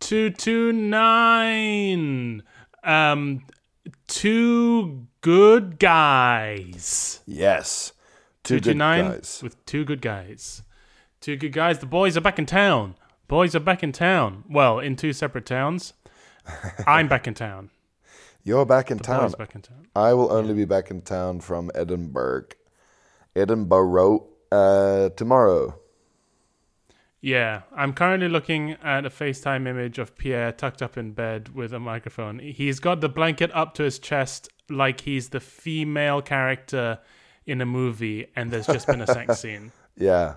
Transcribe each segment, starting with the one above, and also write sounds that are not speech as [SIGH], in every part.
229. Um, two good guys. Yes. Two good 229 guys. with two good guys. Two good guys. The boys are back in town. Boys are back in town. Well, in two separate towns. [LAUGHS] I'm back in town. You're back in town. back in town. I will only be back in town from Edinburgh. Edinburgh uh, tomorrow. Yeah, I'm currently looking at a FaceTime image of Pierre tucked up in bed with a microphone. He's got the blanket up to his chest like he's the female character in a movie and there's just been a sex [LAUGHS] scene. Yeah.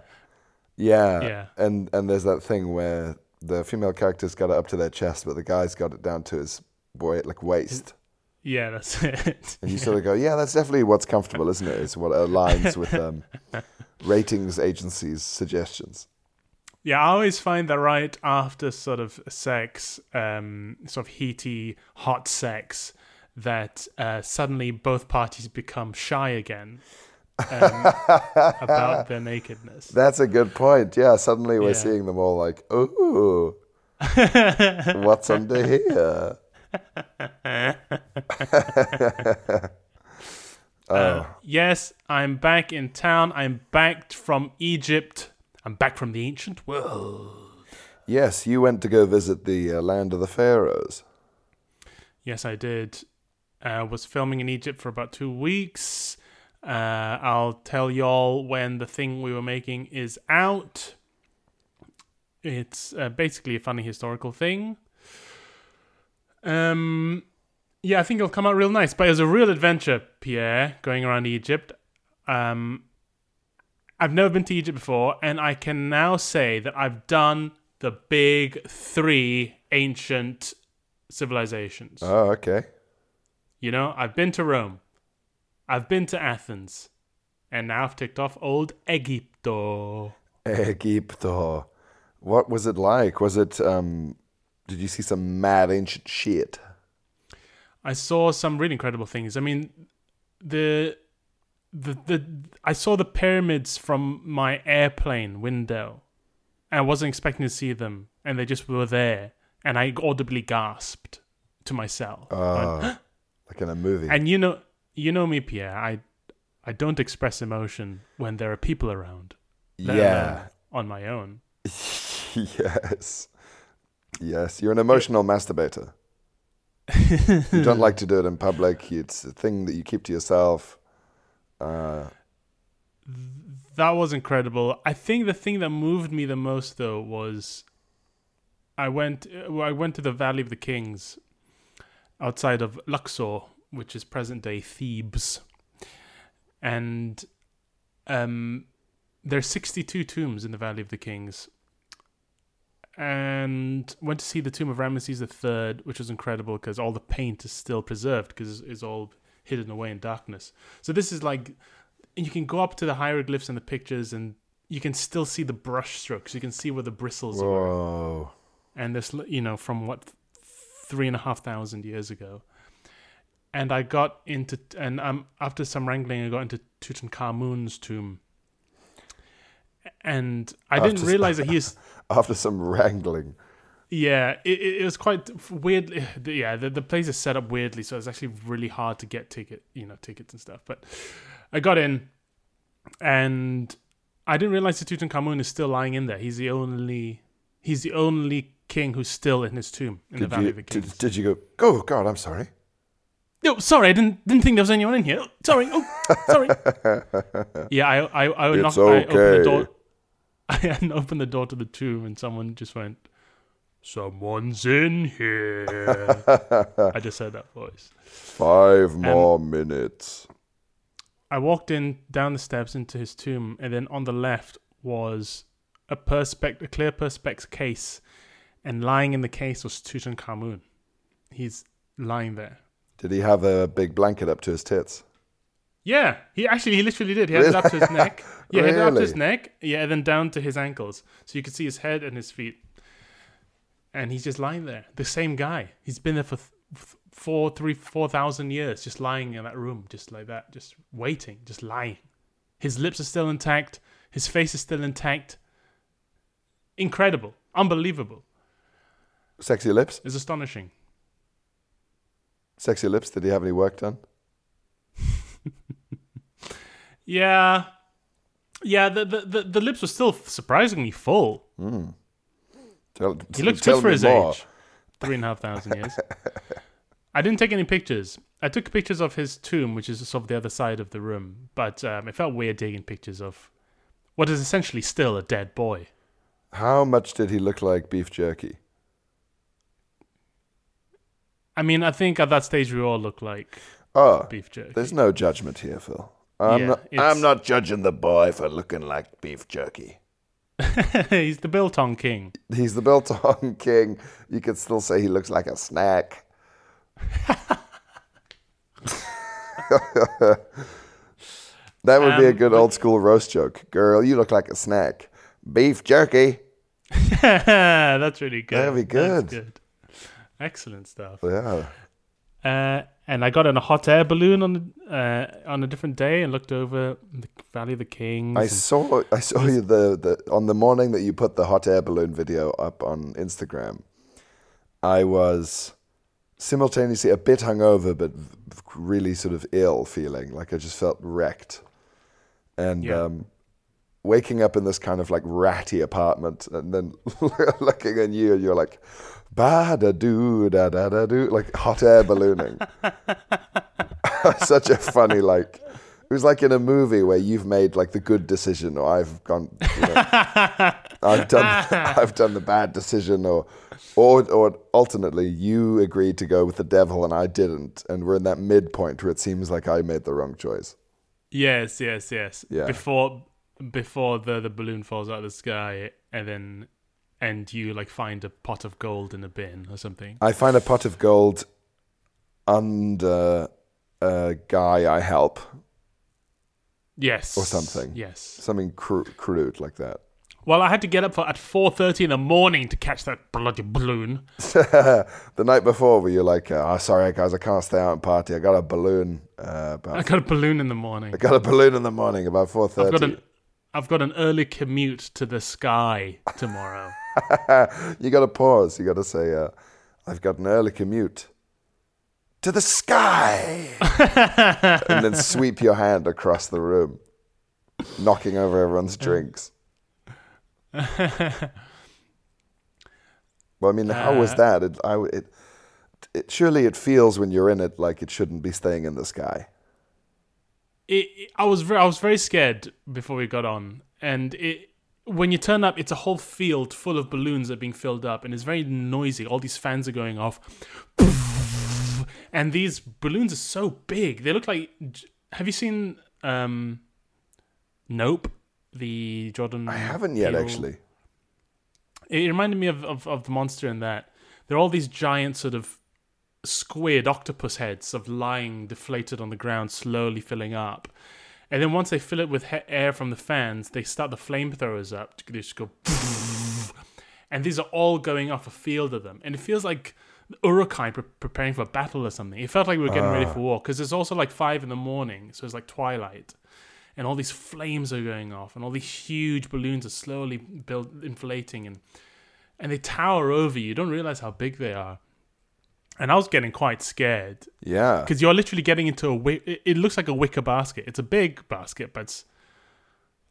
Yeah. Yeah. And and there's that thing where the female character's got it up to their chest, but the guy's got it down to his boy like waist. Yeah, that's [LAUGHS] it. And you sort of go, yeah, that's definitely what's comfortable, isn't it? It's what aligns with um, [LAUGHS] ratings agencies' suggestions. Yeah, I always find that right after sort of sex, um, sort of heaty, hot sex, that uh, suddenly both parties become shy again um, [LAUGHS] about their nakedness. That's a good point. Yeah, suddenly we're Yeah. seeing them all like, ooh, what's [LAUGHS] under here? Uh, [LAUGHS] yes, I'm back in town. I'm back from Egypt. I'm back from the ancient world. Yes, you went to go visit the uh, land of the pharaohs. Yes, I did. I was filming in Egypt for about two weeks. Uh, I'll tell y'all when the thing we were making is out. It's uh, basically a funny historical thing. Um, yeah, I think it'll come out real nice. But it was a real adventure, Pierre, going around Egypt. Um, I've never been to Egypt before, and I can now say that I've done the big three ancient civilizations. Oh, okay. You know, I've been to Rome, I've been to Athens, and now I've ticked off old Egypto. Egypto. What was it like? Was it, um, did you see some mad ancient shit? I saw some really incredible things. I mean, the the the I saw the pyramids from my airplane window. I wasn't expecting to see them, and they just were there, and I audibly gasped to myself. Ah, Went, [GASPS] Like in a movie. And you know, you know me, Pierre. I, I don't express emotion when there are people around. Yeah. on my own. [LAUGHS] yes. Yes, you're an emotional masturbator. you don't [LAUGHS] like to do it in public. It's a thing that you keep to yourself. That was incredible. I think the thing that moved me the most, though, was I went. I went to the Valley of the Kings, outside of Luxor, which is present-day Thebes, and um, there's 62 tombs in the Valley of the Kings. And went to see the tomb of Ramesses III, which was incredible because all the paint is still preserved because it's all hidden away in darkness. So this is like and you can go up to the hieroglyphs and the pictures and you can still see the brush strokes. You can see where the bristles are. And this you know from what three and a half thousand years ago. And i got into and um after some wrangling i got into tutankhamun's tomb. And i didn't After- realize that he's [LAUGHS] After some wrangling. Yeah, it, it was quite weird. [SIGHS] Yeah, the, the place is set up weirdly, so it's actually really hard to get ticket, you know, tickets and stuff. But I got in, and I didn't realize that Tutankhamun is still lying in there. He's the only, he's the only king who's still in his tomb in the Did Valley you, of the Kings. did you go, oh, God, I'm sorry. No, sorry, I didn't didn't think there was anyone in here. Sorry, oh, sorry. [LAUGHS] yeah, I I I, knocked, I opened the door. [LAUGHS] I opened the door to the tomb, and someone just went, "Someone's in here." [LAUGHS] I just heard that voice. Five um, more minutes. I walked in down the steps into his tomb, and then on the left was a perspex, a clear perspex case, and lying in the case was Tutankhamun. He's lying there. Did he have a big blanket up to his tits? Yeah, he actually he literally did. He had it up to his neck. Yeah, he had it up to his neck. Yeah, and then down to his ankles, so you could see his head and his feet. And he's just lying there. The same guy. He's been there for th- f- four, three, four thousand years, just lying in that room, just like that, just waiting, just lying. His lips are still intact. His face is still intact. Incredible, unbelievable. Sexy lips? It's astonishing. Sexy lips? Did he have any work done? [LAUGHS] Yeah, yeah. The the the, the lips were still surprisingly full. Hmm. Tell, He looks good for his more. age. Three and a half thousand years. [LAUGHS] I didn't take any pictures. I took pictures of his tomb, which is sort of the other side of the room, but um, it felt weird taking pictures of what is essentially still a dead boy. How much did he look like beef jerky? I mean, I think at that stage we all look like Oh, beef jerky. there's no judgment here, Phil. I'm, Yeah, not, I'm not judging the boy for looking like beef jerky. [LAUGHS] He's the biltong king. He's the biltong [LAUGHS] king. You could still say he looks like a snack. [LAUGHS] that would be a Um, good old school roast joke. Girl, you look like a snack. Beef jerky. That's really good. That'd be good. Good. Excellent stuff. Yeah. Uh, and I got in a hot air balloon on uh, on a different day and looked over the Valley of the Kings. I saw I saw you the, the on the morning that you put the hot air balloon video up on Instagram. I was simultaneously a bit hungover, but really sort of ill feeling, like I just felt wrecked. And Yeah. um, waking up in this kind of like ratty apartment, and then [LAUGHS] looking at you, and you're like, ba da doo da da da doo, like hot air ballooning. [LAUGHS] Such a funny like. It was like in a movie where you've made like the good decision, or I've gone, you know, [LAUGHS] I've done, [LAUGHS] I've done the bad decision, or, or, or alternately, you agreed to go with the devil and I didn't, and we're in that midpoint where it seems like I made the wrong choice. Yes, yes, yes. Yeah. Before before the the balloon falls out of the sky and then and you like find a pot of gold in a bin or something. I find a pot of gold under a guy I help, Yes. Or something. Yes. something cru- crude like that. Well, I had to get up for, at 4:30 in the morning to catch that bloody balloon. [LAUGHS] the night before, where you're like, uh, "Oh, sorry guys, I can't stay out and party. I got a balloon. Uh, about I got a balloon in the morning. I got a balloon in the morning about four thirty. I've got an early commute to the sky tomorrow. [LAUGHS] [LAUGHS] you got to pause. You got to say, uh, "I've got an early commute to the sky," [LAUGHS] and then sweep your hand across the room, knocking over everyone's drinks. [LAUGHS] well, I mean, how was Uh, that? It, I, it, it, surely it feels when you're in it like it shouldn't be staying in the sky. it- I was very, I was very scared before we got on, and it when you turn up, it's a whole field full of balloons that are being filled up, and it's very noisy. All these fans are going off, and these balloons are so big. They look like. Have you seen um, Nope? The Jordan. I haven't yet, Peele- actually. It reminded me of, of, of the monster in that. There are all these giant sort of squid octopus heads of lying deflated on the ground, slowly filling up. And then once they fill it with he- air from the fans, they start the flamethrowers up. They just go, [LAUGHS] and these are all going off a field of them. And it feels like Uruk-hai pre- preparing for a battle or something. It felt like we were getting ready ah. for war because it's also like five in the morning, so it's like twilight and all these flames are going off, and all these huge balloons are slowly build inflating, and and they tower over you. You don't realize how big they are. And I was getting quite scared Yeah. because you're literally getting into a. wi- It, it looks like a wicker basket. It's a big basket, but it's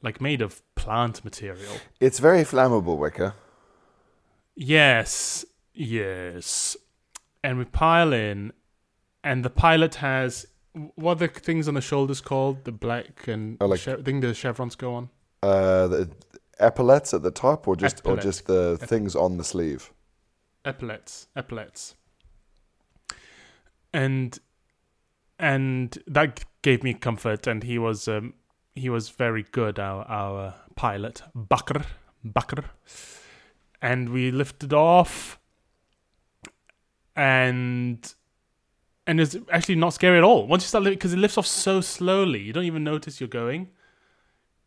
like made of plant material. It's very flammable, Wicker. Yes, yes. And we pile in, and the pilot has what are the things on the shoulders called? The black and Oh, like- che- thing the chevrons go on. Uh, the epaulets at the top, or just or just the things on the sleeve. epaulets, epaulets. And and that gave me comfort. And he was um, he was very good. Our our pilot Bakr Bakr, and we lifted off, and and it's actually not scary at all. Once you start because it lifts off so slowly, you don't even notice you're going.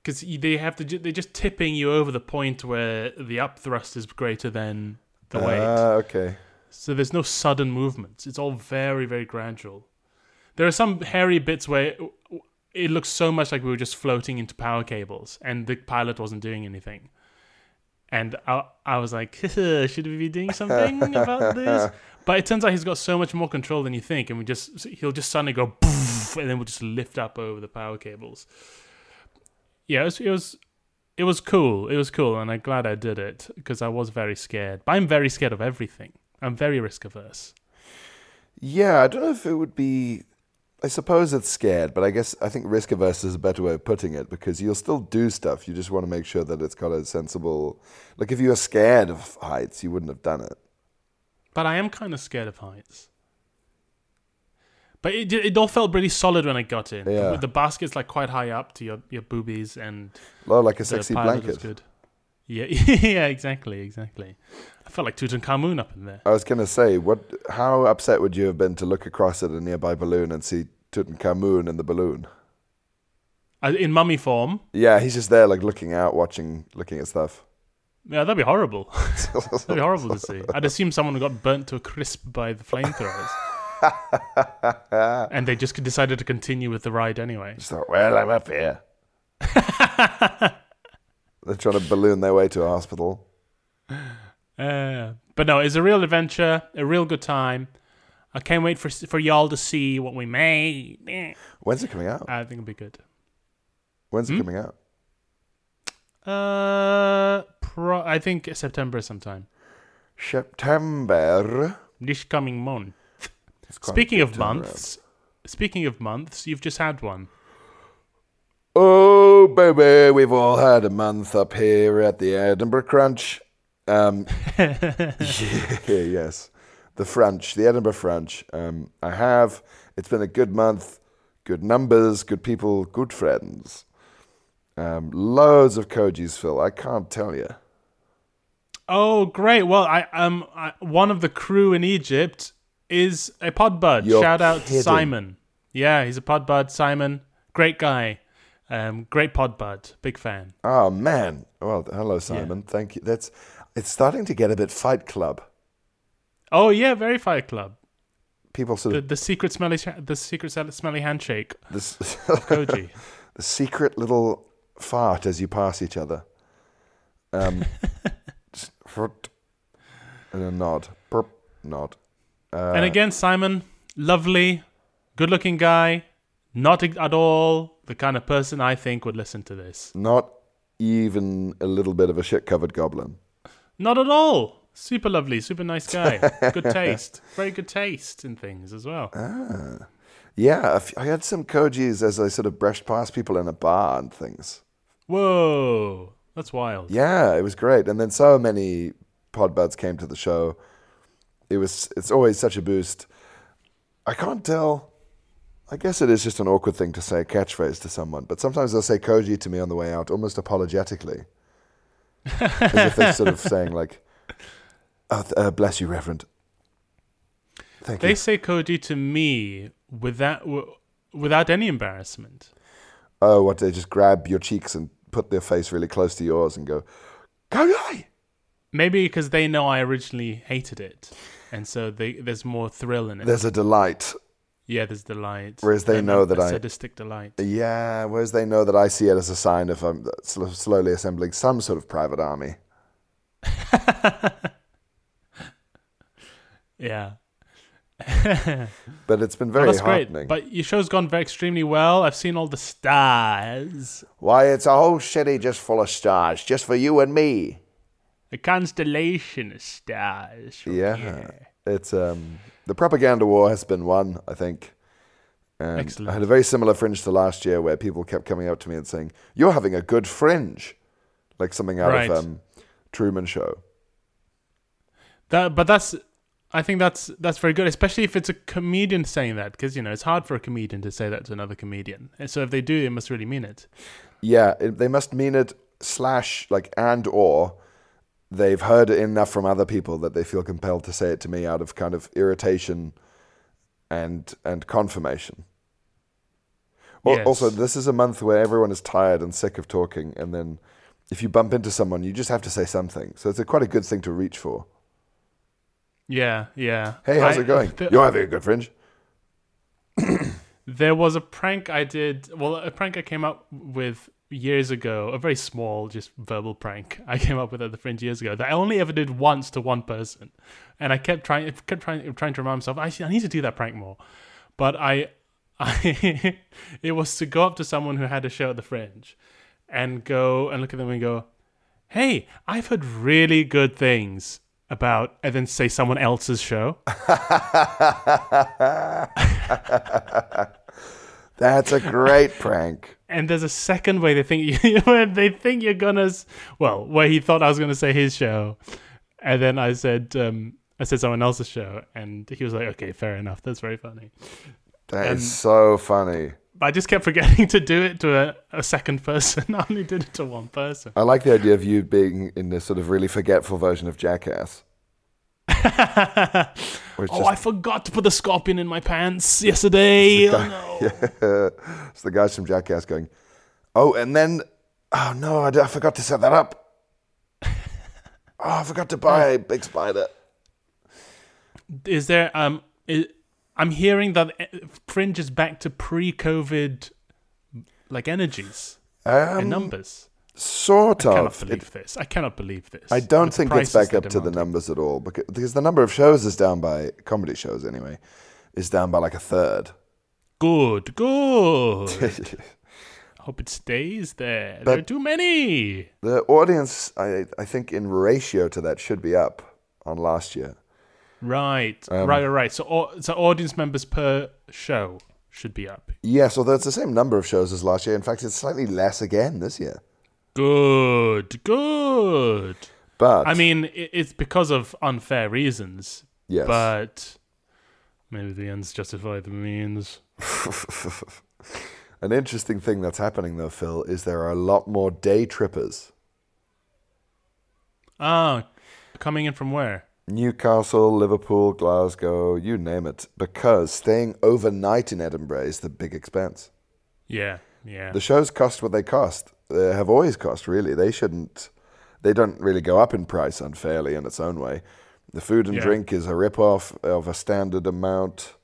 Because they have to they're just tipping you over the point where the up thrust is greater than the weight. Ah, okay. So there's no sudden movements. It's all very, very gradual. There are some hairy bits where it, it looks so much like we were just floating into power cables and the pilot wasn't doing anything. And I, I was like, [LAUGHS] should we be doing something about this? [LAUGHS] But it turns out he's got so much more control than you think, and we just he'll just suddenly go, and then we'll just lift up over the power cables. Yeah, it was, it was it was cool. It was cool, and I'm glad I did it because I was very scared. But I'm very scared of everything. I'm very risk averse. Yeah, I don't know if it would be. I suppose it's scared, but I guess I think risk averse is a better way of putting it because you'll still do stuff. You just want to make sure that it's got a sensible. Like if you were scared of heights, you wouldn't have done it. But I am kind of scared of heights. But it it all felt really solid when I got in. Yeah. The, the basket's like quite high up to your, your boobies, and Oh, like a sexy blanket. good. Yeah, [LAUGHS] yeah, exactly, exactly. I felt like Tutankhamun up in there. I was gonna say, what? How upset would you have been to look across at a nearby balloon and see Tutankhamun in the balloon? Uh, In mummy form, Yeah, he's just there, like looking out, watching, looking at stuff. yeah, that'd be horrible. [LAUGHS] that'd be horrible to see. [LAUGHS] I'd assume someone got burnt to a crisp by the flamethrowers. [LAUGHS] and they just decided to continue with the ride anyway. Just thought, well, I'm up here. They're trying to balloon their way to a hospital. Uh, but no, it's a real adventure, a real good time. I can't wait for for y'all to see what we made. [LAUGHS] When's it coming out? I think it'll be good. When's Hmm? it coming out? Uh, pro- I think September sometime. September. This coming month. It's quite a Speaking of months, speaking of months, you've just had one. Oh, baby, we've all had a month up here at the Edinburgh Crunch. Um, [LAUGHS] [LAUGHS] yeah, yes, the French, the Edinburgh French. Um, I have. It's been a good month. Good numbers, good people, good friends. Um, loads of Koji's, Phil. I can't tell you. Oh, great! Well, I um, I, one of the crew in Egypt is a podbud. You're Shout out to. Simon. Yeah, he's a podbud. Simon, great guy. Um, great podbud. Big fan. Oh man. Well, hello, Simon. Thank you. That's. It's starting to get a bit Fight Club. Oh yeah, very Fight Club. People sort The, of the secret smelly, the secret smelly handshake. this, Koji. [LAUGHS] the secret little fart as you pass each other. Um, [LAUGHS] and a nod, burp, nod. Uh, and again, Simon, lovely, good-looking guy, not at all the kind of person I think would listen to this. not even a little bit of a shit-covered goblin. Not at all. Super lovely, super nice guy. [LAUGHS] Good taste, very good taste in things as well. Ah. Yeah, I had some kojis as I sort of brushed past people in a bar and things. Whoa, that's wild. Yeah, it was great. And then so many podbuds came to the show. It was it's always such a boost. I can't tell. I guess it is just an awkward thing to say a catchphrase to someone, but sometimes they'll say koji to me on the way out, almost apologetically, as if they're sort of saying like, oh, th- uh, "Bless you, Reverend." Thank They you. say Koji to me without w- without any embarrassment. Oh, what they just grab your cheeks and put their face really close to yours and go, "Koji." Maybe because they know I originally hated it, and so they, there's more thrill in it. There's a delight. Yeah, there's delight. Whereas they And know that I- sadistic delight. Yeah, whereas they know that I see it as a sign of um, sl- slowly assembling some sort of private army. [LAUGHS] Yeah. [LAUGHS] But it's been Well, very that's heartening. great. But your show's gone very extremely well. I've seen all the stars. Why, it's a whole city just full of stars, just for you and me. A constellation of stars. Yeah, here. It's um, the propaganda war has been won. I think. And Excellent. I had a very similar fringe to last year, where people kept coming up to me and saying, "You're having a good fringe," like something out Right. of um, Truman Show. That, but that's I think that's that's very good, especially if it's a comedian saying that, because you know it's hard for a comedian to say that to another comedian. And so if they do, they must really mean it. Yeah, it, they must mean it slash like and or they've heard it enough from other people that they feel compelled to say it to me out of kind of irritation and and confirmation. Yes. Also, this is a month where everyone is tired and sick of talking, and then if you bump into someone, you just have to say something. So it's a quite a good thing to reach for. Yeah, yeah. Hey, how's I- it going? the- You're having a good fringe. There was a prank I did. Well, a prank I came up with years ago. A very small, just verbal prank I came up with at the fringe years ago that I only ever did once to one person, and I kept trying, kept trying, trying to remind myself. Actually, I need to do that prank more. But I, [LAUGHS] I, it was to go up to someone who had a show at the fringe, and go and look at them and go, "Hey, I've heard really good things." About and then say someone else's show. [LAUGHS] That's a great prank. And there's a second way they think [LAUGHS] you, where they think you're gonna, well, where he thought I was gonna say his show, and then I said, um, I said someone else's show, and he was like, okay, fair enough, that's very funny. That is And- so funny. But I just kept forgetting [LAUGHS] to do it to a, a second person. [LAUGHS] I only did it to one person. I like the idea of you being in this sort of really forgetful version of Jackass. [LAUGHS] It's Oh, I forgot to put the scorpion in my pants yesterday. Oh, no. it's the guys [LAUGHS] from Jackass going, oh, and then, oh no, I forgot to set that up. [LAUGHS] Oh, I forgot to buy a big spider. Is there um? i I'm hearing that uh, Fringe is back to pre-COVID, like energies and Um, numbers. Sort I cannot believe It- this. I cannot believe this. I don't With think it's back up to the numbers at all because, because the number of shows is down by comedy shows anyway, is down by like a third. Good, good. [LAUGHS] I hope it stays there. there are too many. the audience, I I think, in ratio to that should be up on last year. Right, Um, right, right. So, so audience members per show should be up. Yes, although it's the same number of shows as last year. In fact, it's slightly less again this year. Good, good. But I mean, it's because of unfair reasons. Yes. But maybe the ends justify the means. [LAUGHS] An interesting thing that's happening though, Phil, is there are a lot more day trippers. Ah, coming in from where? Newcastle, Liverpool, Glasgow, you name it. Because staying overnight in Edinburgh is the big expense. Yeah, yeah. The shows cost what they cost. They have always cost, really. They shouldn't. They don't really go up in price unfairly in its own way. The food and Yeah. drink is a rip-off of a standard amount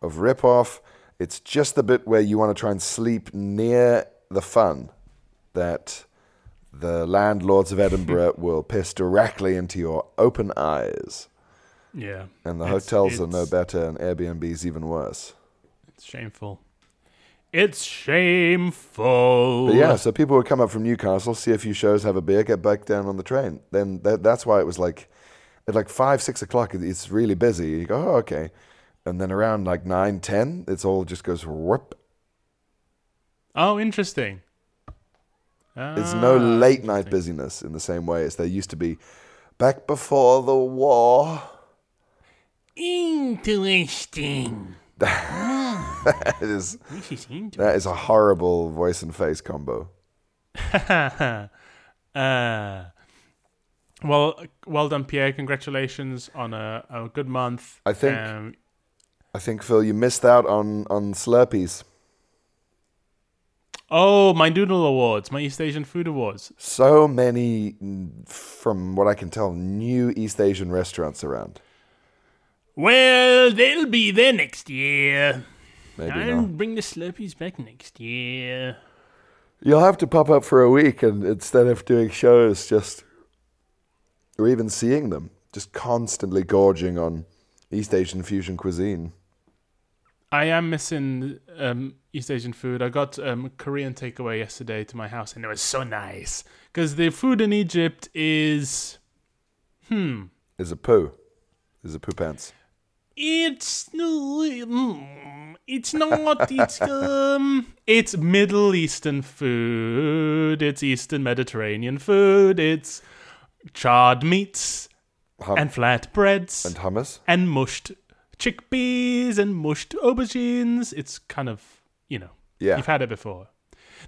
of rip-off. It's just the bit where you want to try and sleep near the fun that the landlords of Edinburgh [LAUGHS] will piss directly into your open eyes. yeah. And the It's- hotels are no better, and Airbnb's even worse. It's shameful. It's shameful. But yeah, so people would come up from Newcastle, see a few shows, have a beer, get back down on the train. Then that, that's why it was like at like five, six o'clock. It's really busy. You go, oh, okay, and then around like nine, ten, it's all just goes whoop. Oh, interesting. It's no Ah, late night busyness in the same way as there used to be back before the war. Interesting. [LAUGHS] That is This is interesting. that is a horrible voice and face combo. [LAUGHS] uh, well, well done, Pierre. Congratulations on a, a good month. I think- Um, I think Phil, you missed out on on Slurpees. oh, my Doodle Awards, my East Asian Food Awards. So many, mm, from what I can tell, new East Asian restaurants around. Well, they'll be there next year. Maybe I'll not. bring the Slurpees back next year. You'll have to pop up for a week, and instead of doing shows, just or even seeing them, just constantly gorging on East Asian fusion cuisine. I am missing um, East Asian food. I got um, Korean takeaway yesterday to my house, and it was so nice. Because the food in Egypt is, hmm, Is a poo, is a poo pants. It's no, mm, it's not. It's [LAUGHS] um, it's Middle Eastern food. It's Eastern Mediterranean food. It's charred meats Hum- and flatbreads and hummus. and mushed chickpeas and mushed aubergines. It's kind of you know Yeah. you've had it before.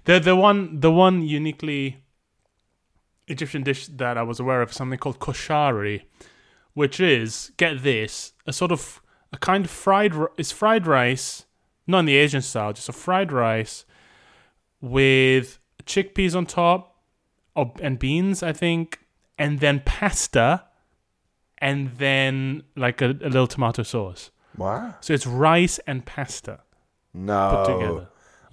The the one the one uniquely Egyptian dish that I was aware of is something called koshari, which is get this a sort of a kind of fried ri- it's fried rice, not in the Asian style, just a fried rice with chickpeas on top, or, and beans I think, and then pasta, and then like a, a little tomato sauce. What? So it's rice and pasta No. put together.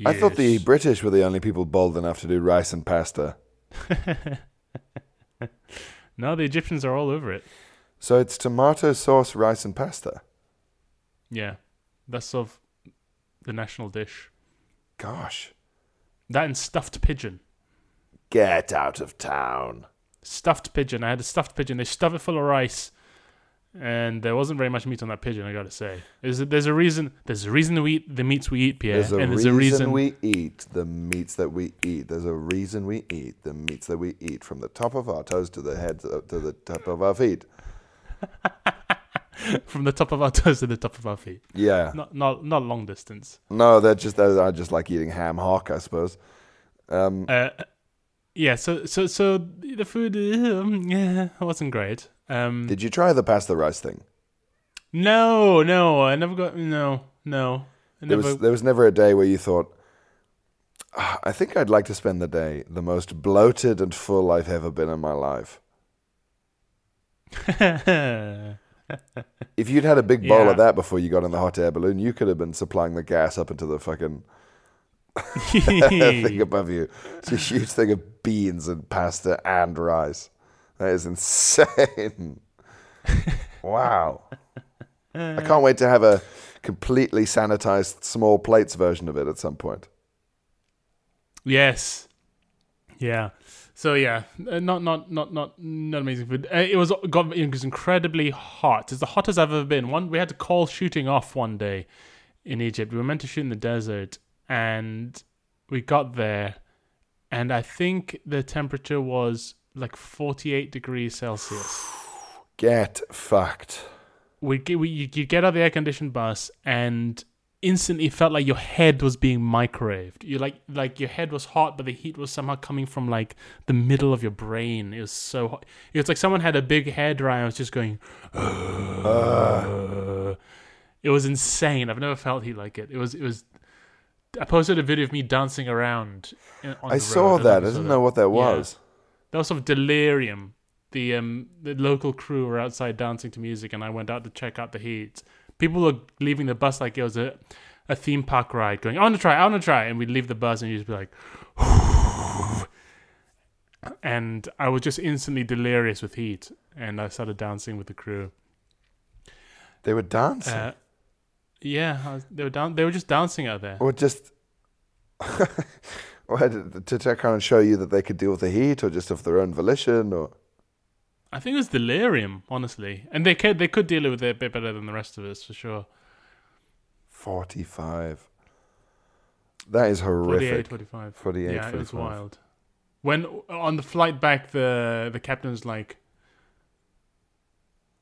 I thought the British were the only people bold enough to do rice and pasta. [LAUGHS] No, the Egyptians are all over it. So it's tomato sauce, rice, and pasta. Yeah, that's sort of the national dish. Gosh. That and stuffed pigeon. Get out of town. Stuffed pigeon. I had a stuffed pigeon. They stuff it full of rice, and there wasn't very much meat on that pigeon. I gotta say, there's a, there's a reason. There's a reason we eat the meats we eat, Pierre, There's a, and there's reason a reason. we eat the meats that we eat. There's a reason we eat the meats that we eat from the top of our toes to the head uh, to the top of our feet. [LAUGHS] from the top of our toes to the top of our feet. Yeah. Not not not long distance. No, they're just I just like eating ham hock, I suppose. Um, Uh, yeah. So so so the food, um, yeah, wasn't great. Um, did you try the pasta rice thing? no, no, I never got. No, no, There was there was never a day where you thought, "Ah, I think I'd like to spend the day the most bloated and full I've ever been in my life. [LAUGHS] If you'd had a big bowl Yeah. of that before you got in the hot air balloon, you could have been supplying the gas up into the fucking [LAUGHS] thing [LAUGHS] above you. It's a huge thing of beans and pasta and rice. That is insane. wow. I can't wait to have a completely sanitized small plates version of it at some point. Yes. Yeah. So yeah, uh, not not not not not amazing food. Uh, it was got it was incredibly hot. It's the hottest I've ever been. One we had to call shooting off one day in Egypt. We were meant to shoot in the desert, and we got there, and I think the temperature was like forty eight degrees Celsius. [SIGHS] Get fucked. we, we you, you get out of the air conditioned bus and instantly felt like your head was being microwaved. You like like your head was hot, but the heat was somehow coming from like the middle of your brain. It was so hot. It was like someone had a big hair dryer and was just going. It was insane. I've never felt heat like it. It was it was. I posted a video of me dancing around. On I saw road. that. I know if you saw didn't know what that Yeah. was. That was sort of delirium. The um the local crew were outside dancing to music, and I went out to check out the heat. People were leaving the bus like it was a a theme park ride, going, "I want to try, I want to try," and we'd leave the bus and you'd just be like, [SIGHS] and I was just instantly delirious with heat, and I started dancing with the crew. They were dancing. Uh, yeah, I was, they were down. They were just dancing out there. or just [LAUGHS] or to, to, to kind of show you that they could deal with the heat or just of their own volition or I think it was delirium, honestly, and they could they could deal with it a bit better than the rest of us for sure. 45 that is 48, horrific 45. 48, yeah, it was wild. When on the flight back, the the captain's like,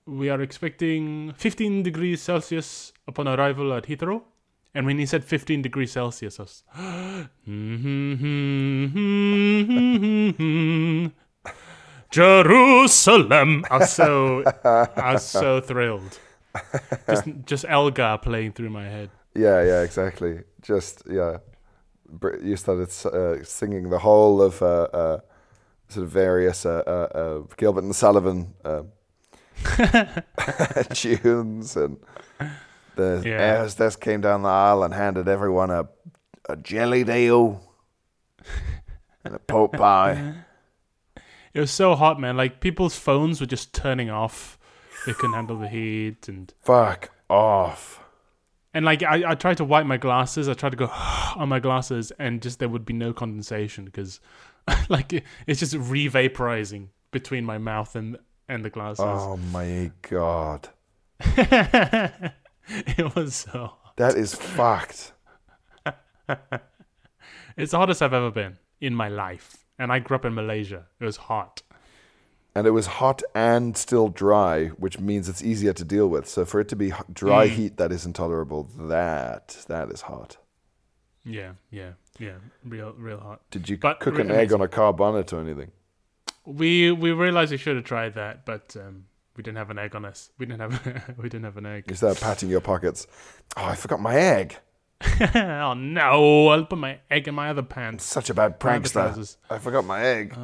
"We are expecting 15 degrees Celsius upon arrival at Heathrow." And when he said 15 degrees Celsius, I was, [GASPS] Jerusalem. I was so, I was so [LAUGHS] thrilled. Just, just Elgar playing through my head. yeah yeah exactly just yeah you started uh, singing the whole of uh, uh, sort of various uh, uh, uh, Gilbert and Sullivan [LAUGHS] [LAUGHS] tunes and the Yeah. hostess came down the aisle and handed everyone a a jellied eel and a pork pie. It was so hot, man. Like people's phones were just turning off. They couldn't handle the heat, and Fuck off. and like I, I tried to wipe my glasses. I tried to go [SIGHS] on my glasses, and just there would be no condensation because, [LAUGHS] like, it, it's just re-vaporizing between my mouth and and the glasses. Oh my god. [LAUGHS] it was so. Hot. That is fucked. [LAUGHS] It's the hottest I've ever been in my life, and I grew up in Malaysia. It was hot. and it was hot and still dry, which means it's easier to deal with. So for it to be dry Mm. heat that is intolerable, that that is hot. Yeah, yeah, yeah. Real, real hot. Did you But cook an egg on a car bonnet or anything? We we realized we should have tried that, but um, we didn't have an egg on us. We didn't have [LAUGHS] we didn't have an egg. You that patting your pockets. Oh, I forgot my egg. Oh no! I'll put my egg in my other pants. Such a bad prankster. I forgot my egg.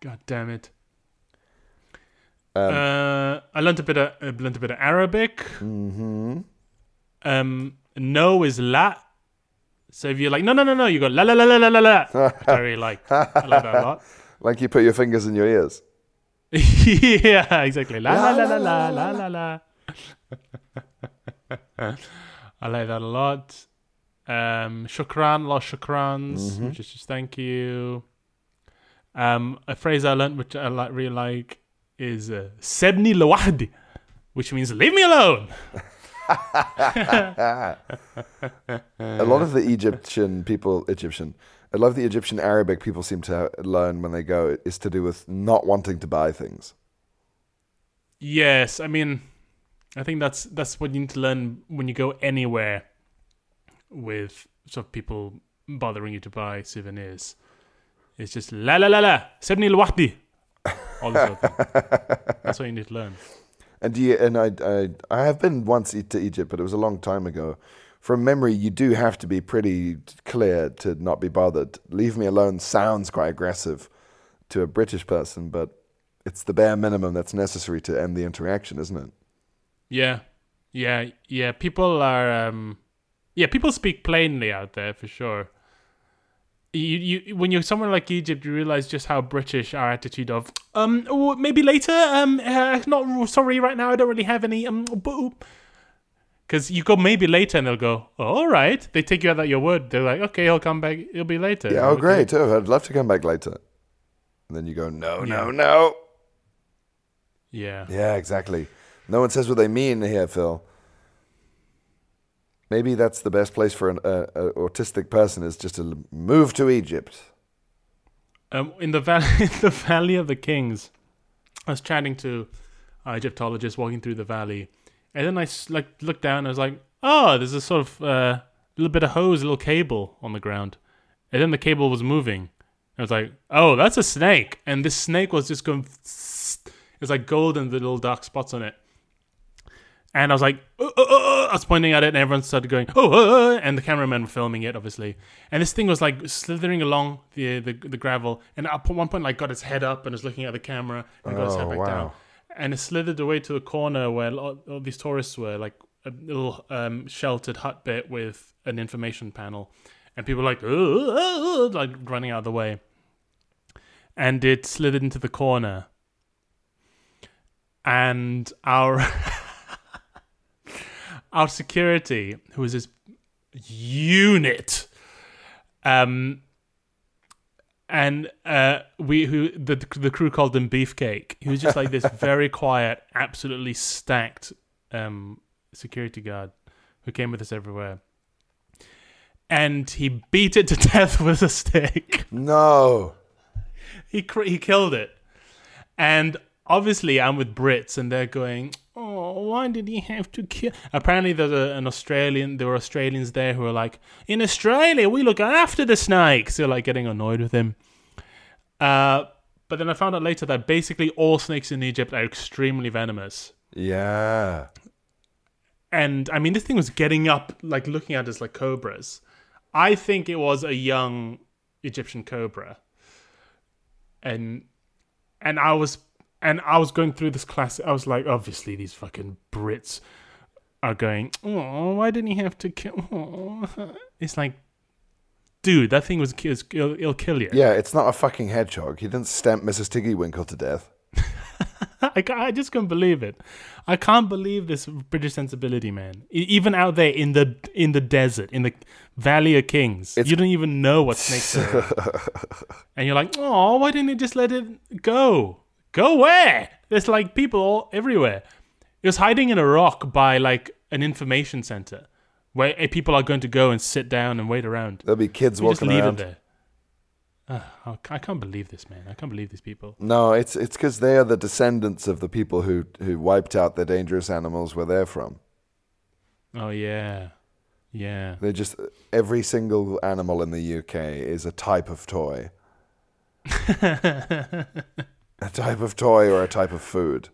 God damn it! Um, uh, I learned a bit of I learned a bit of Arabic. Mm-hmm. Um, no is la. So if you're like no no no no, you go la la la la la la la. I really like. I like that a lot. like you put your fingers in your ears. yeah, exactly. La la la la la la la la. I like that a lot. Um, shukran, lot shukrans, which is just thank you. Um, a phrase I learned, which I like, really like, is uh, "sebni lawahdi," which means "leave me alone." [LAUGHS] [LAUGHS] A lot of the Egyptian people, Egyptian, a lot of the Egyptian Arabic people seem to learn when they go is to do with not wanting to buy things. Yes, I mean, I think that's that's what you need to learn when you go anywhere with sort of people bothering you to buy souvenirs. It's just la la la la sebni lwahdi. All this sort. That's what you need to learn. And do you, and I, I, I have been once to Egypt, but it was a long time ago. From memory, you do have to be pretty clear to not be bothered. Leave me alone sounds quite aggressive to a British person, but it's the bare minimum that's necessary to end the interaction, isn't it? Yeah, yeah, yeah. People are, um, yeah, people speak plainly out there for sure. You, you, when you're somewhere like Egypt, you realize just how British our attitude of, um, oh, maybe later, um, uh, not sorry right now. I don't really have any, um, because you go maybe later, and they'll go, oh, all right. They take you out at your word. They're like, okay, I'll come back. It'll be later. Yeah, oh, Okay. great. Oh, I'd love to come back later. And then you go, no, no, no. Yeah, Yeah, exactly. No one says what they mean here, Phil. Maybe that's the best place for an uh, uh, autistic person is just to move to Egypt. um, in the valley, [LAUGHS] in the Valley of the Kings, I was chatting to an Egyptologist walking through the valley, and then I like looked down. and I was like, "Oh, there's a sort of uh, little bit of hose, a little cable on the ground," and then the cable was moving. I was like, "Oh, that's a snake!" And this snake was just going. [LAUGHS] It was like gold and the little dark spots on it. And I was like, "Uh, uh, uh," I was pointing at it, and everyone started going, oh, uh, uh," and the cameramen were filming it, obviously. And this thing was like slithering along the the, the gravel, and at one point, like, got its head up and was looking at the camera, and got its head Oh, back wow. down, and it slithered away to a corner where all, all these tourists were, like a little um, sheltered hut bit with an information panel, and people were like, like running out of the way, and it slithered into the corner, and our. [LAUGHS] our security, who was this unit, um, and uh, we who the the crew called him Beefcake. He was just like this [LAUGHS] very quiet, absolutely stacked um, security guard who came with us everywhere, and he beat it to death with a stick No. he cr- he killed it. And obviously, I'm with Brits, and they're going, "Oh, why did he have to kill?" Apparently, there's a, an Australian. There were Australians there who were like, "In Australia, we look after the snakes." They're like getting annoyed with him. Uh, but then I found out later that basically all snakes in Egypt are extremely venomous. Yeah. And I mean, this thing was getting up, like looking at us like cobras. I think it was a young Egyptian cobra, and and I was and I was going through this class. I was like, obviously, these fucking Brits are going. Oh, why didn't he have to kill? Oh. It's like, dude, that thing was it'll, it'll kill you. Yeah, it's not a fucking hedgehog. He didn't stamp Mrs. Tiggywinkle to death. [LAUGHS] I, I just couldn't believe it. I can't believe this British sensibility, man. Even out there in the in the desert, in the Valley of Kings, It's- you don't even know what snakes are. [LAUGHS] and you're like, oh, why didn't you just let it go? Go where? There's like people all everywhere. It was hiding in a rock by like an information center where eh, people are going to go and sit down and wait around. There'll be kids We just walking leave around. it there. Uh, I can't believe this, man. I can't believe these people. No, it's it's because they are the descendants of the people who who wiped out the dangerous animals where they're from. Oh yeah, yeah. They just every single animal in the UK is a type of toy. [LAUGHS] a type of toy or a type of food.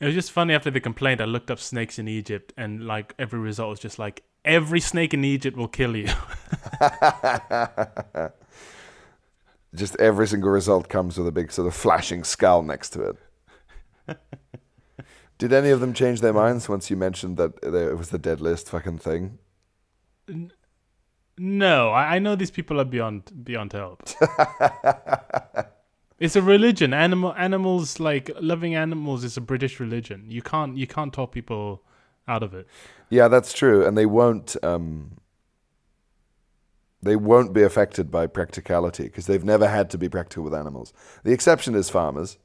It was just funny after the complaint. I looked up snakes in Egypt, and like every result was just like every snake in Egypt will kill you. [LAUGHS] Just every single result comes with a big sort of flashing skull next to it. Did any of them change their minds once you mentioned that it was the dead list fucking thing? No, I, I know these people are beyond beyond help. [LAUGHS] it's a religion. Animal animals like loving animals is a British religion. You can't you can't talk people out of it. Yeah, that's true, and they won't. Um, they won't be affected by practicality because they've never had to be practical with animals. The exception is farmers.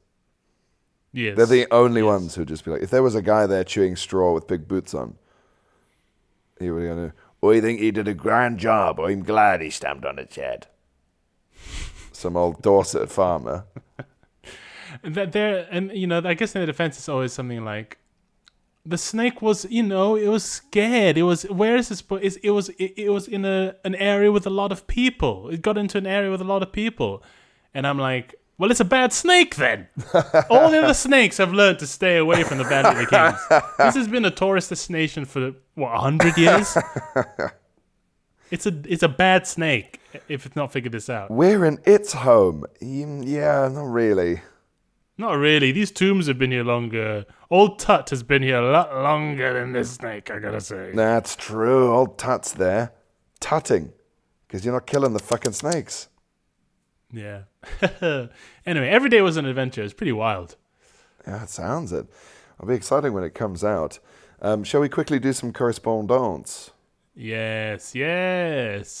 Yes, They're the only yes. ones who just be like, if there was a guy there chewing straw with big boots on, he would go, I think he did a grand job. I'm glad he stamped on its head. Some old Dorset farmer. [LAUGHS] that there and you know i guess in the defense it's always something like the snake was you know it was scared. It was where is this it, it was it, it was in a an area with a lot of people. It got into an area with a lot of people. And i'm like well it's a bad snake then. [LAUGHS] All the other snakes have learned to stay away from the valley of the kings. [LAUGHS] This has been a tourist destination for what 100 years? It's a it's a bad snake if it's not figured this out We're in its home. Mm, Yeah, not really. Not really. These tombs have been here longer. Old Tut has been here a lot longer than this snake, I gotta say. That's true. Old Tut's there. Tutting. Because you're not killing the fucking snakes. Yeah. [LAUGHS] anyway, every day was an adventure. It's pretty wild. Yeah, it sounds it. It'll be exciting when it comes out. Um, shall we quickly do some correspondence? Yes, yes.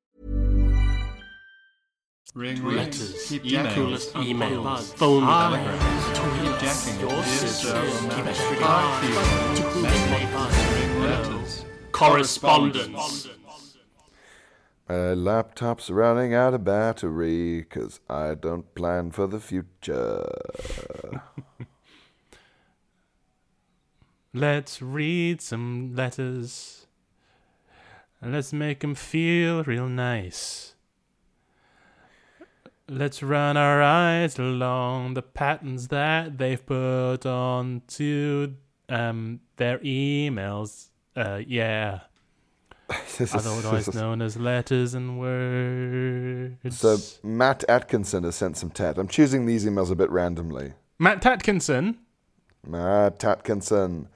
Ring Letters, Keep emails, jacking. emails, Buzz. phone calls. Keep jacking. Uh, Your Dear sisters, Sir, keep Message it back to you. To whom it may Letters. Correspondence. My laptop's running out of battery because I don't plan for the future. [LAUGHS] Let's read some letters. And let's make 'em feel real nice. Let's run our eyes along the patterns that they've put onto um, their emails. Uh, yeah. [LAUGHS] Is- Otherwise [LAUGHS] known as letters and words. So Matt Atkinson has sent some tat. I'm choosing these emails a bit randomly. Matt Tatkinson. Matt Atkinson.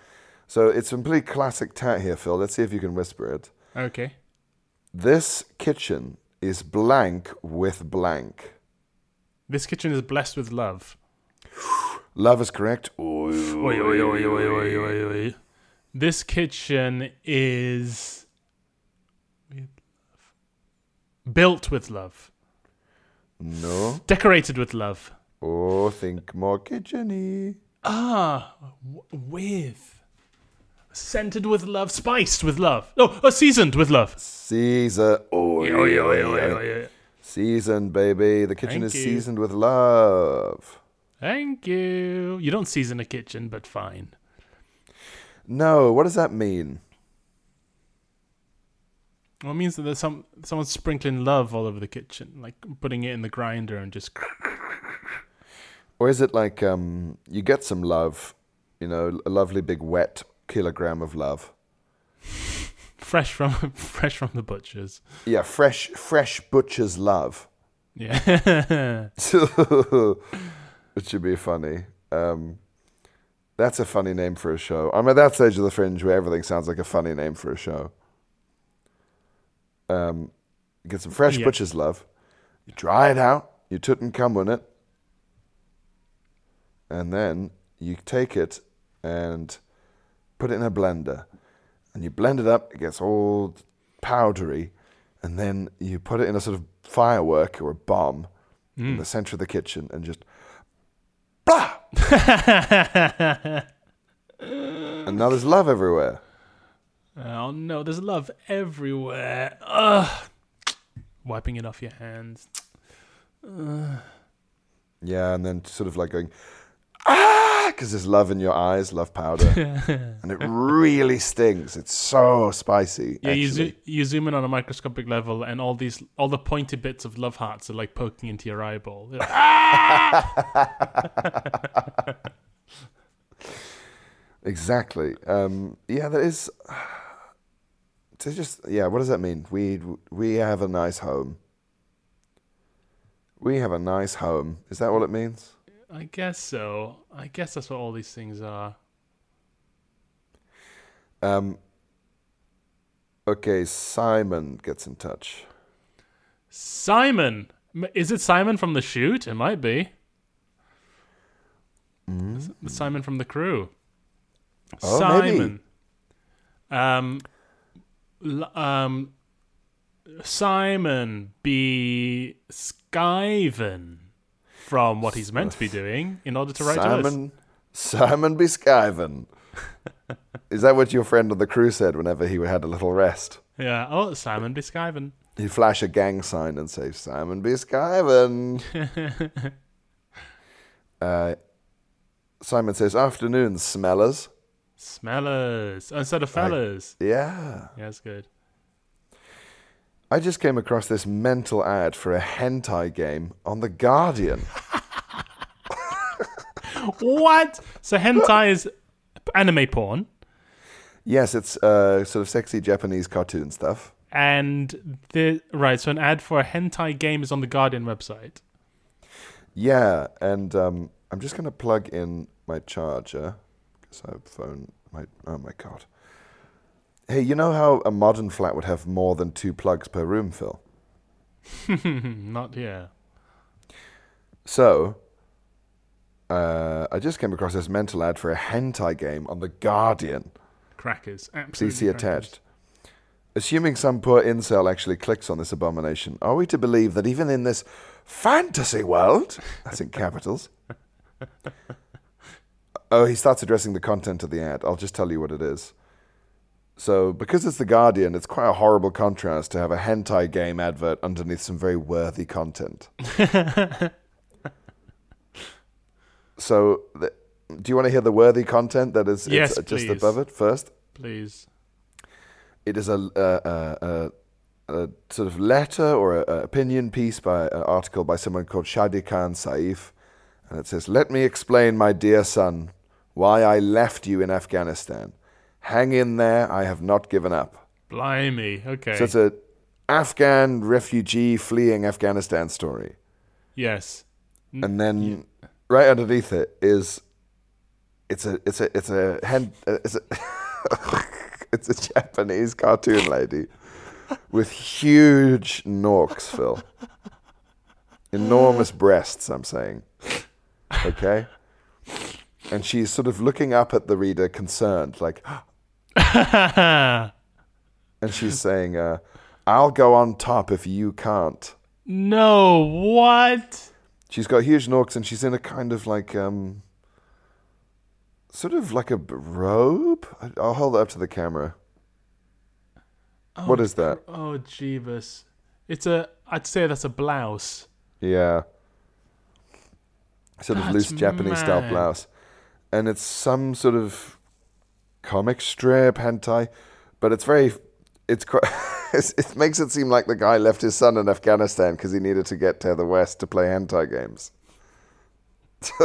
So it's some pretty classic tat here, Phil. Let's see if you can whisper it. Okay. This kitchen is blank with blank. This kitchen is blessed with love. Love is correct. Oi, oi, oi, oi, oi, oi, oi. This kitchen is built with love, No. decorated with love. Oh, think more kitcheny. Ah, w- with scented with love, spiced with love. Oh, uh, seasoned with love. Caesar. Oh, oi, oi, oi, oi, oi. Seasoned, baby. The kitchen Thank is you. seasoned with love. Thank you. You don't season a kitchen, but fine. No, what does that mean? Well, it means that there's some someone's sprinkling love all over the kitchen, like putting it in the grinder and just. Or is it like um, you get some love, you know, a lovely big wet kilogram of love? Fresh from [LAUGHS] fresh from the butchers. Yeah, fresh, fresh butcher's love. Yeah. [LAUGHS] [LAUGHS] it should be funny. Um, that's a funny name for a show. I'm at that stage of the fringe where everything sounds like a funny name for a show. Um, you get some fresh Yeah. butcher's love. You dry it out. You Tutankhamun it. And then you take it and put it in a blender. And you blend it up. It gets all powdery. And then you put it in a sort of firework or a bomb in the center of the kitchen and just blah. [LAUGHS] and now there's love everywhere. oh no, there's love everywhere. Ugh. Wiping it off your hands. Yeah, and then sort of like going, ah, because there's love in your eyes, love powder, [LAUGHS] and it really stings. It's so spicy. Yeah, you, zo- you zoom in on a microscopic level, and all these, all the pointy bits of love hearts are like poking into your eyeball. [LAUGHS] [LAUGHS] Exactly. Um, yeah, there is. [SIGHS] To just yeah, what does that mean? We we have a nice home. We have a nice home. Is that what it means? I guess so. I guess that's what all these things are. Um, okay, Simon gets in touch. Simon, is it Simon from the shoot? It might be. S- Simon from the crew. Oh, maybe. Simon. Um, um, Simon B. Skyven from what he's meant to be doing in order to write to us. Simon Simon B. Is that what your friend on the crew said whenever he had a little rest? Yeah. Oh, Simon B. Skyven. He'd flash a gang sign and say, Simon B. Skyven. [LAUGHS] uh, Simon says, Afternoon, smellers. Smellers oh, instead of fellas. Yeah. yeah, that's good. I just came across this mental ad for a hentai game on The Guardian. what? So hentai is anime porn, yes, it's uh, sort of sexy Japanese cartoon stuff. and the right. So an ad for a hentai game is on the Guardian website. Yeah, and um, I'm just going to plug in my charger because I have phone. My oh my god. Hey, you know how a modern flat would have more than two plugs per room, Phil? [LAUGHS] Not here. So, uh, I just came across this mental ad for a hentai game on The Guardian. Crackers. Absolutely see attached. Assuming some poor incel actually clicks on this abomination, are we to believe that even in this fantasy world, that's in capitals, [LAUGHS] oh, he starts addressing the content of the ad. I'll just tell you what it is. So, because it's The Guardian, it's quite a horrible contrast to have a hentai game advert underneath some very worthy content. [LAUGHS] so, the, do you want to hear the worthy content that is Yes, it's just above it first? Please. It is a, a, a, a, a sort of letter or an opinion piece by an article by someone called Shadi Khan Saif. And it says, Let me explain, my dear son, why I left you in Afghanistan. Hang in there, I have not given up. Blimey. Okay. So it's a Afghan refugee fleeing Afghanistan story. yes. And then right underneath it is it's a it's a it's a hen, uh, it's a [LAUGHS] it's a Japanese cartoon lady with huge norks, Phil. Enormous breasts, I'm saying. Okay? And she's sort of looking up at the reader concerned, like [LAUGHS] and she's saying, uh, I'll go on top if you can't. no. What? She's got huge norks and she's in a kind of like um sort of like a robe. I'll hold it up to the camera. what is that? Oh, Jeebus. It's a. I'd say that's a blouse. Yeah. Sort of That's loose Japanese style blouse. And it's some sort of comic strip hentai, but it's very it's quite [LAUGHS] it makes it seem like the guy left his son in Afghanistan because he needed to get to the West to play hentai games. [LAUGHS]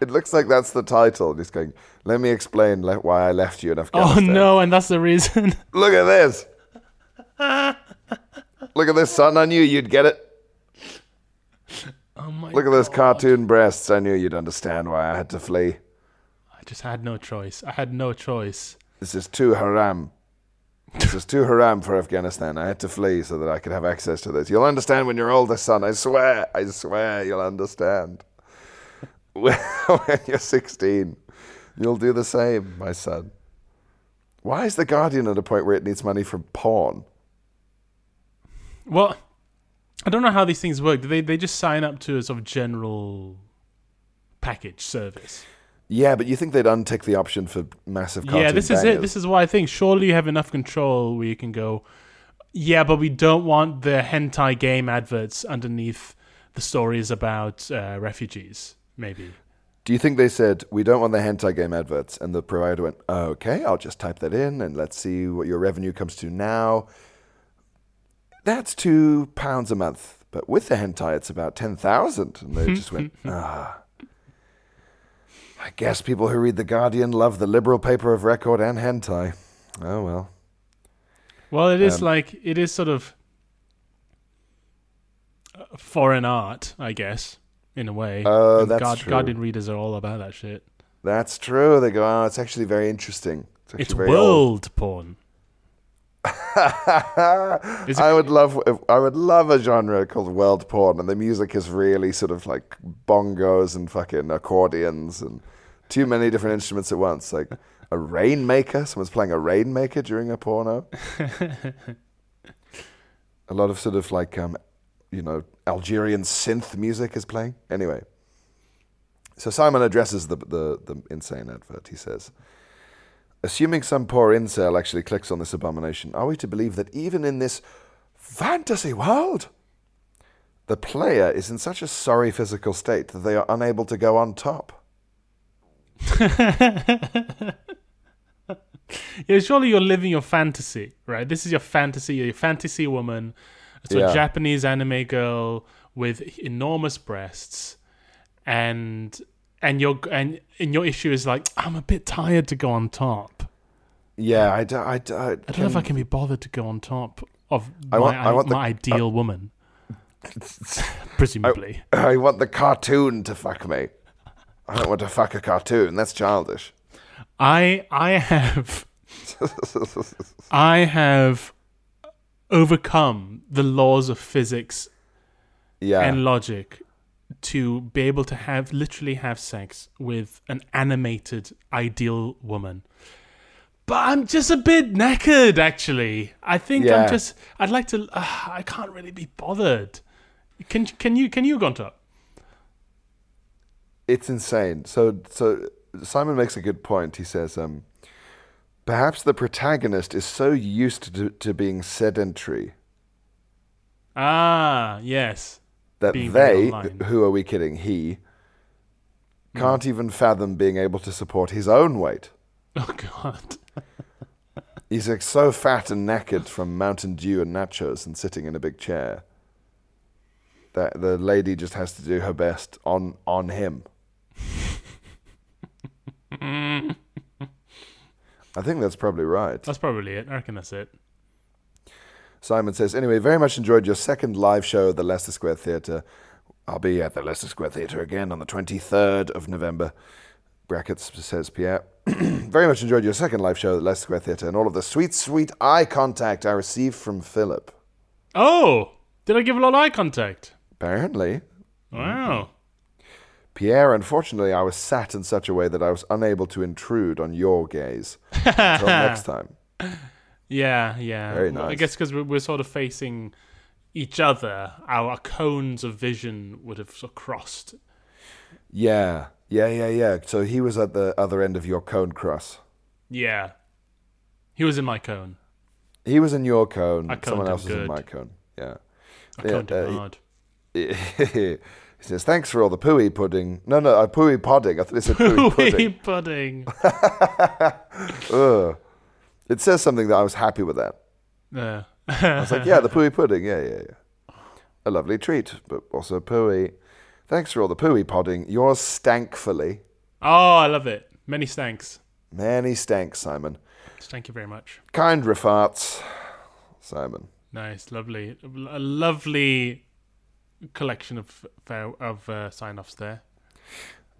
it looks like that's the title. He's going, let me explain le- why I left you in oh, Afghanistan. Oh no, and that's the reason. [LAUGHS] Look at this. Look at this, son. I knew you'd get it. oh my Look at those cartoon breasts. I knew you'd understand why I had to flee. I just had no choice. I had no choice. This is too haram. This is too haram for Afghanistan. I had to flee so that I could have access to this. You'll understand when you're older, son. I swear. I swear you'll understand. [LAUGHS] when you're 16, you'll do the same, my son. Why is The Guardian at a point where it needs money from porn? Well, I don't know how these things work. Do they they just sign up to a sort of general package service? Yeah, but you think they'd untick the option for massive cartoon yeah, this is it. This is what I think. Surely you have enough control where you can go. Yeah, but we don't want the hentai game adverts underneath the stories about uh, refugees. Maybe. Do you think they said we don't want the hentai game adverts, and the provider went, "Okay, I'll just type that in, and let's see what your revenue comes to now." That's two pounds a month, but with the hentai, it's about ten thousand, and they [LAUGHS] just went, "Ah." I guess people who read the Guardian love the liberal paper of record and hentai. Oh well. Well, it is Um, like it is sort of uh, foreign art, I guess, in a way. Oh, And that's true. Guardian readers are all about that shit. That's true. They go, oh, it's actually very interesting. It's, It's very old." world porn. I would love I would love a genre called world porn, and the music is really sort of like bongos and fucking accordions and too many different instruments at once. Like a rainmaker, someone's playing a rainmaker during a porno. [LAUGHS] a lot of sort of like um, you know Algerian synth music is playing. Anyway, so Simon addresses the the, the insane advert. He says. Assuming some poor incel actually clicks on this abomination, are we to believe that even in this fantasy world, the player is in such a sorry physical state that they are unable to go on top? [LAUGHS] Yeah, surely you're living your fantasy, right? This is your fantasy. You're your fantasy woman. So Yeah. a Japanese anime girl with enormous breasts, and and your and and your issue is like, I'm a bit tired to go on top. Yeah, I, do, I, do, I, I don't know if I can be bothered to go on top of I my, want- I want the- my ideal uh, woman. [LAUGHS] Presumably. I want the cartoon to fuck me. I don't want to fuck a cartoon. That's childish. I I have [LAUGHS] I have overcome the laws of physics Yeah. and logic to be able to have literally have sex with an animated ideal woman. But I'm just a bit knackered actually. I think Yeah. I'm just I'd like to uh, I can't really be bothered. Can can you can you go on top? it's insane. So so Simon makes a good point. He says, um, perhaps the protagonist is so used to, to being sedentary Ah, yes. That they, who are we kidding? He hmm. can't even fathom being able to support his own weight. [LAUGHS] Oh god. [LAUGHS] He's like so fat and knackered from Mountain Dew and nachos and sitting in a big chair that the lady just has to do her best on on him. [LAUGHS] I think that's probably right. That's probably it. I reckon that's it. Simon says, anyway, very much enjoyed your second live show at the Leicester Square Theatre. I'll be at the Leicester Square Theatre again on the 23rd of November. Brackets says Pierre. [CLEARS THROAT] very much enjoyed your second live show at the Leicester Square Theatre and all of the sweet, sweet eye contact I received from Philip. Oh, did I give a lot of eye contact? Apparently. Wow. Pierre, unfortunately, I was sat in such a way that I was unable to intrude on your gaze. Until [LAUGHS] next time. Yeah, yeah. Very Well, I guess because we're, we're sort of facing each other, our cones of vision would have sort of crossed. Yeah, yeah, yeah, yeah. So he was at the other end of your cone cross. Yeah. He was in my cone. He was in your cone. I Someone him else was in my cone. Yeah. I Yeah, coned him uh, he- hard. [LAUGHS] he says, "Thanks for all the pooey pudding." No, no, uh, pooey pudding. I thought they said pooey pudding. Pooey pudding. [LAUGHS] Ugh. It says something that I was happy with that. Yeah. I was like, yeah, the [LAUGHS] pooey pudding. Yeah, yeah, yeah. A lovely treat, but also pooey. Thanks for all the pooey podding. Yours stankfully. oh, I love it. Many stanks. Many stanks, Simon. Thank you very much. Kind refarts, Simon. Nice, lovely, a lovely collection of of uh, sign-offs there.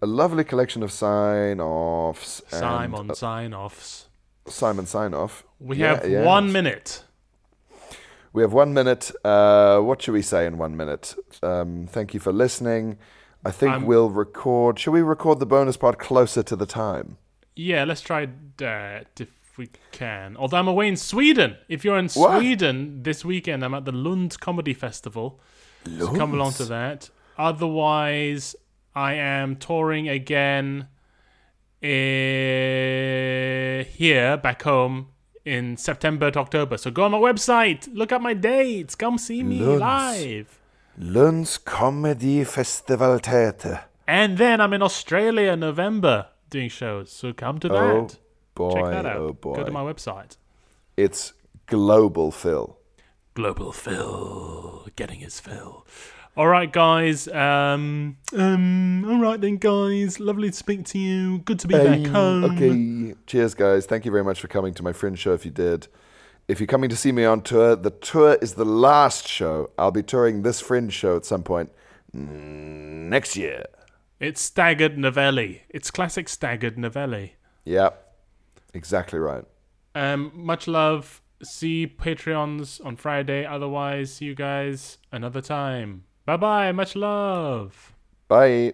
A lovely collection of sign-offs. Simon uh, sign-offs. Simon sign-off. We Yeah, have yes. one minute. We have one minute. Uh, what should we say in one minute? Um, thank you for listening. I think I'm- we'll record. Should we record the bonus part closer to the time? Yeah, let's try that if we can. Although I'm away in Sweden. If you're in What? Sweden this weekend, I'm at the Lund Comedy Festival. So come along to that. Otherwise, I am touring again uh, here back home in September to October. So go on my website, look up my dates, come see me Lunds. live. Lunds Comedy Festival Theater. And then I'm in Australia in November doing shows. So come to that. Oh boy! Check that out. Oh boy! Go to my website. It's global, Phil. Global Phil, getting his fill. All right, guys. Um, um. All right then, guys. Lovely to speak to you. Good to be back home. Okay. Cheers, guys. Thank you very much for coming to my fringe show. If you did, if you're coming to see me on tour, the tour is the last show. I'll be touring this fringe show at some point next year. It's staggered Novellie. It's classic staggered Novellie. Yeah, exactly right. Um, much love. See Patreons on Friday. Otherwise, see you guys another time. Bye bye. Much love. Bye.